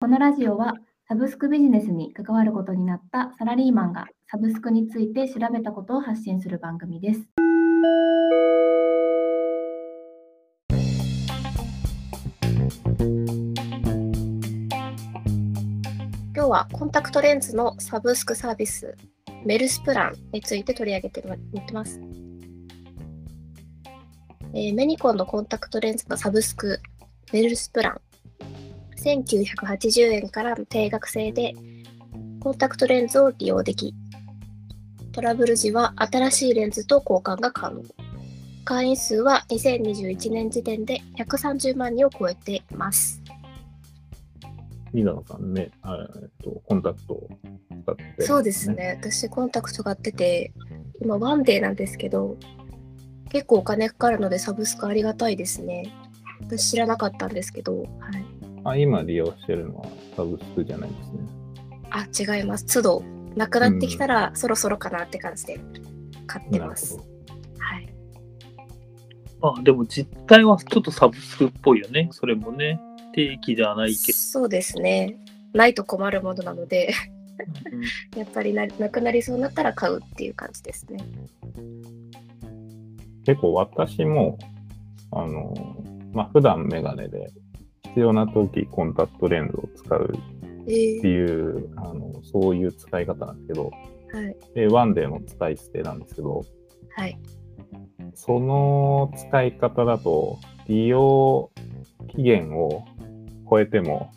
このラジオはサブスクビジネスに関わることになったサラリーマンがサブスクについて調べたことを発信する番組です。今日はコンタクトレンズのサブスクサービスメルスプランについて取り上げていってます。えー、メニコンのコンタクトレンズのサブスクメルスプラン1980円からの定額制でコンタクトレンズを利用できトラブル時は新しいレンズと交換が可能会員数は2021年時点で130万人を超えていますリーダーさんね、えっと、コンタクトを使って、ね、そうですね。私、コンタクト買ってて、今、ワンデーなんですけど、結構お金かかるので、サブスクありがたいですね。私、知らなかったんですけど、はい。あ、今利用してるのはサブスクじゃないですね。あ、違います。都度、なくなってきたら、そろそろかなって感じで買ってます。はい。あ、でも実態はちょっとサブスクっぽいよね。それもね。定期ではないけど。そうですね。ないと困るものなので やっぱりななくなりそうになったら買うっていう感じですね。結構私も、あの、まあ、普段メガネで必要な時コンタクトレンズを使うっていう、えー、あのそういう使い方なんですけど、はい、でワンデーの使い捨てなんですけど、はい、その使い方だと利用期限を超えても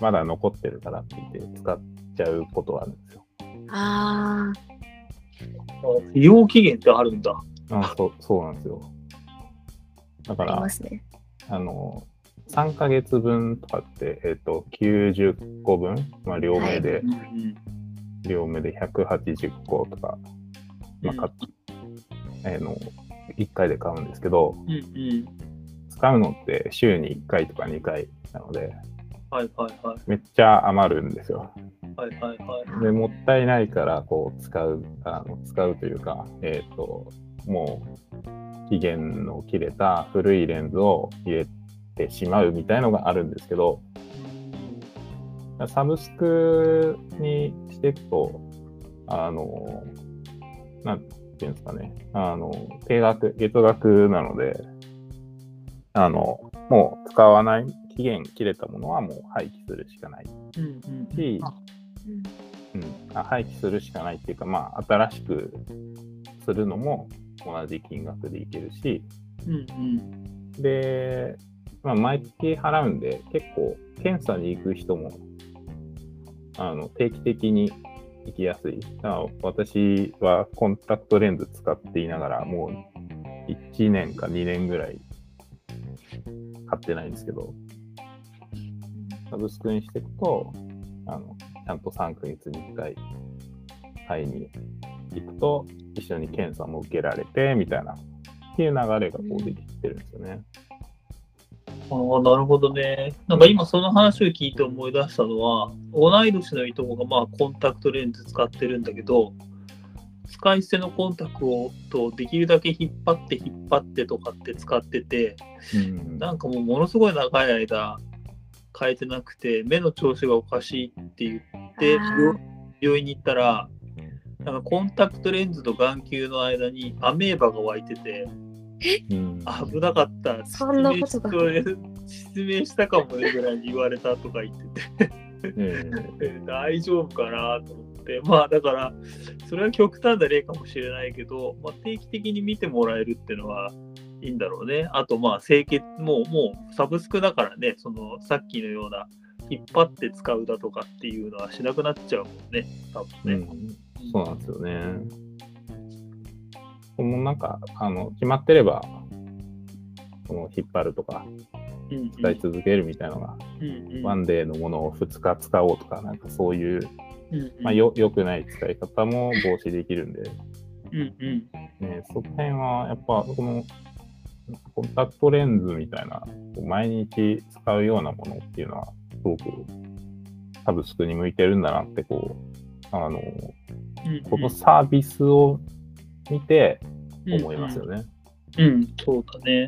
まだ残ってるからって言って使っちゃうことはあるんですよ。ああ。利用期限ってあるんだ。あそうそうなんですよ。だから、あね、あの、3ヶ月分とかって、えっ、ー、と、90個分、まあ、両目で、はい、両目で180個とか、まあ、か、えー、の、1回で買うんですけど、うんうん、使うのって週に1回とか2回なので、はいはいはい、めっちゃ余るんですよ。はいはいはい、でもったいないからこう使うあの使うというか、えっ、ー、ともう期限の切れた古いレンズを入れてしまうみたいのがあるんですけどサブスクにしていくとあのなんていうんですかね。あの定額月額なのであのもう使わない期限切れたものはもう廃棄するしかない。し、うん、廃棄するしかないっていうか、まあ、新しくするのも同じ金額でいけるし、うんうん、で、まあ、毎月払うんで、結構検査に行く人もあの定期的に行きやすい。私はコンタクトレンズ使っていながら、もう1年か2年ぐらい買ってないんですけど、サブスクにしていくと、あの、ちゃんと3ヶ月に1回買いに行くと、一緒に検査も受けられて、みたいな、っていう流れがこうできてるんですよね。ああ、なるほどね。なんか今その話を聞いて思い出したのは、同い年のいとこがまあコンタクトレンズ使ってるんだけど、使い捨てのコンタクトをとできるだけ引っ張って引っ張ってとかって使ってて、うん、なんかもうものすごい長い間変えてなくて目の調子がおかしいって言って病院に行ったらなんかコンタクトレンズと眼球の間にアメーバが湧いてて、危なかった。そんなことが。失明したかもねぐらいに言われたとか言ってて 大丈夫かなと思って。まあだから、それは極端な例かもしれないけど、まあ、定期的に見てもらえるっていうのはいいんだろうね。あとまあ清潔、もうもうサブスクだからね、そのさっきのような引っ張って使うだとかっていうのはしなくなっちゃうもんね、多分ね。うんそうなんですよね。もうなんか、あの、決まってれば、その引っ張るとか、使い続けるみたいなのが、うんうん、ワンデーのものを2日使おうとか、なんかそういう、うんうん、まあ、よよくない使い方も防止できるんで、うんうん。ね、その辺はやっぱこのコンタクトレンズみたいな毎日使うようなものっていうのはすごくサブスクに向いてるんだなってこうあのこのサービスを見て思いますよね。うん、うん、そうだね。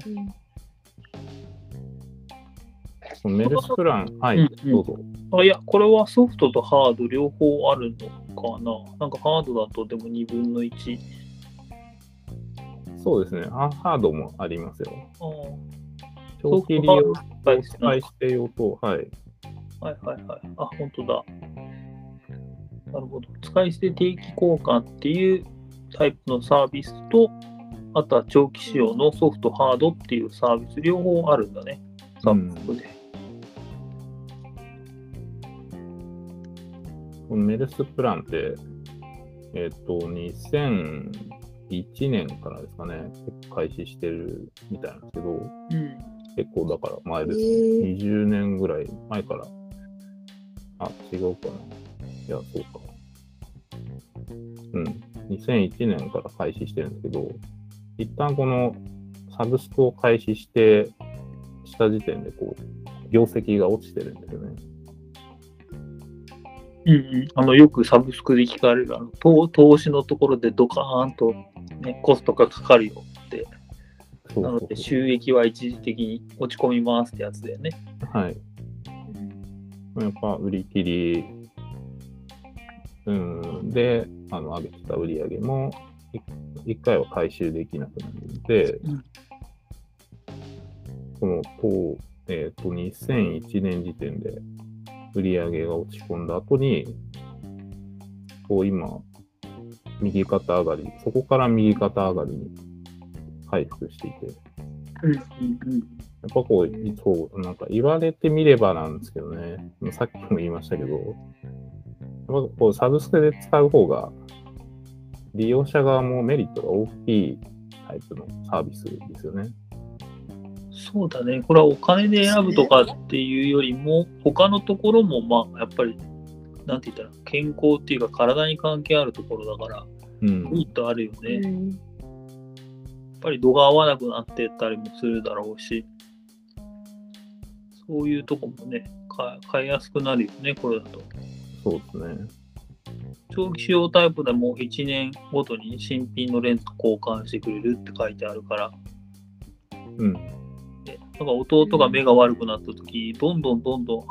そのメルスプラン、はい、うんうん、どうぞ。あいや、これはソフトとハード両方あるのかななんかハードだとでも2分の1。そうですね。ハードもありますよ。長期利用使いして用と、はい。はいはいはい。あ、本当だ。なるほど。使い捨て定期交換っていうタイプのサービスと、あとは長期使用のソフト、ハードっていうサービス、両方あるんだね。サブスクで。このメルスプランって、えっ、ー、と、2001年からですかね、結構開始してるみたいなんですけど、うん、結構だから前です、ね、20年ぐらい前から。あ、違うかな。いや、そうか。うん。2001年から開始してるんですけど、一旦このサブスクを開始してした時点で、こう、業績が落ちてるんですよね。うんうん、あのよくサブスクで聞かれるあの投投資のところでドカーンと、ね、コストがかかるよって。なので収益は一時的に落ち込みますってやつだよね。はい。やっぱ売り切り、うん、で、あの上げてた売り上げも1回は回収できなくなるので、うん、このと、えーと、2001年時点で売り上げが落ち込んだ後に、こう今、右肩上がり、そこから右肩上がりに回復していて、うん。やっぱこう、そう、なんか言われてみればなんですけどね、さっきも言いましたけど、こうサブスクで使う方が、利用者側もメリットが大きいタイプのサービスですよね。そうだね。これはお金で選ぶとかっていうよりも、他のところも、まあ、やっぱり、なんて言ったら、健康っていうか、体に関係あるところだから、うん、メリットあるよね。うん、やっぱり度が合わなくなってったりもするだろうし、そういうとこもね、買いやすくなるよね、これだと。そうですね。長期使用タイプでも1年ごとに新品のレンズ交換してくれるって書いてあるから、うん。で、なんか弟が目が悪くなった時、どんどんどんどん、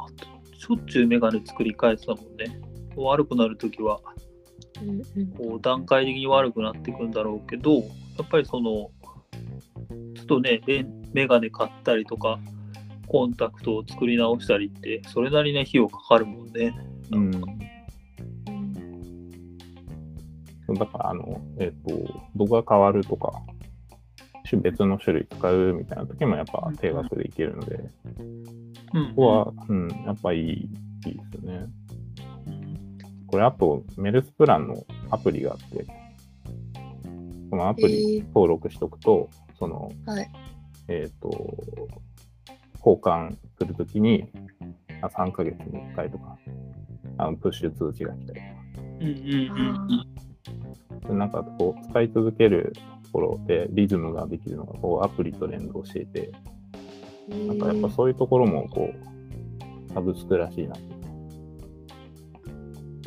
しょっちゅうメガネ作り返すたもんね。悪くなる時は、こう段階的に悪くなっていくんだろうけど、やっぱりその、ちょっとね、メガネ買ったりとか、コンタクトを作り直したりって、それなりに費用かかるもんね。うん。だから、あの、えっ、ー、と、度が変わるとか、別の種類使うみたいな時もやっぱ定額でいけるので、うん、ここは、うん、やっぱいい、いいですよね。これ、あと、メルスプランのアプリがあって、このアプリ登録しとくと、えー、その、はい、えっ、ー、と、交換するときに、あ3ヶ月に1回とか、あのプッシュ通知が来たりとか。うんうんうんなんかこう、使い続けるところでリズムができるのが、こう、アプリと連動していて、なんかやっぱそういうところも、こう、サブスクらしいな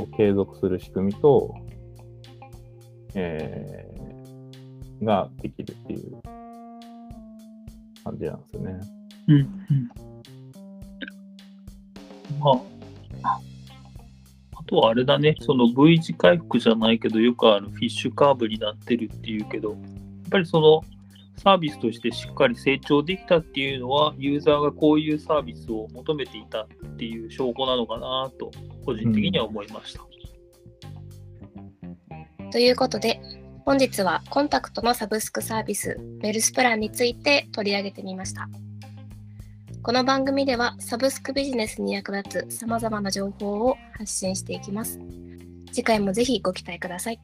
こう継続する仕組みと、えー、ができるっていう感じなんですよね。うん、うん。まあ、とはあれだね、その V 字回復じゃないけど、よくあるフィッシュカーブになってるっていうけど、やっぱりそのサービスとしてしっかり成長できたっていうのは、ユーザーがこういうサービスを求めていたっていう証拠なのかなと、個人的には思いました。うん、ということで、本日はコンタクトのサブスクサービス、メルスプランについて取り上げてみました。この番組ではサブスクビジネスに役立つ様々な情報を発信していきます。次回もぜひご期待ください。